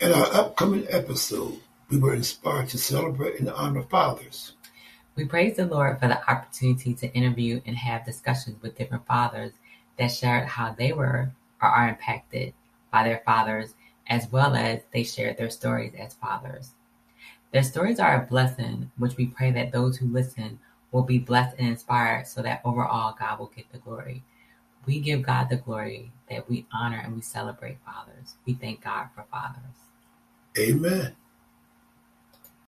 In our upcoming episode, we were inspired to celebrate and honor fathers. We praise the Lord for the opportunity to interview and have discussions with different fathers that shared how they were or are impacted by their fathers, as well as they shared their stories as fathers. Their stories are a blessing, which we pray that those who listen will be blessed and inspired so that overall God will get the glory. We give God the glory that we honor and we celebrate fathers. We thank God for fathers. Amen.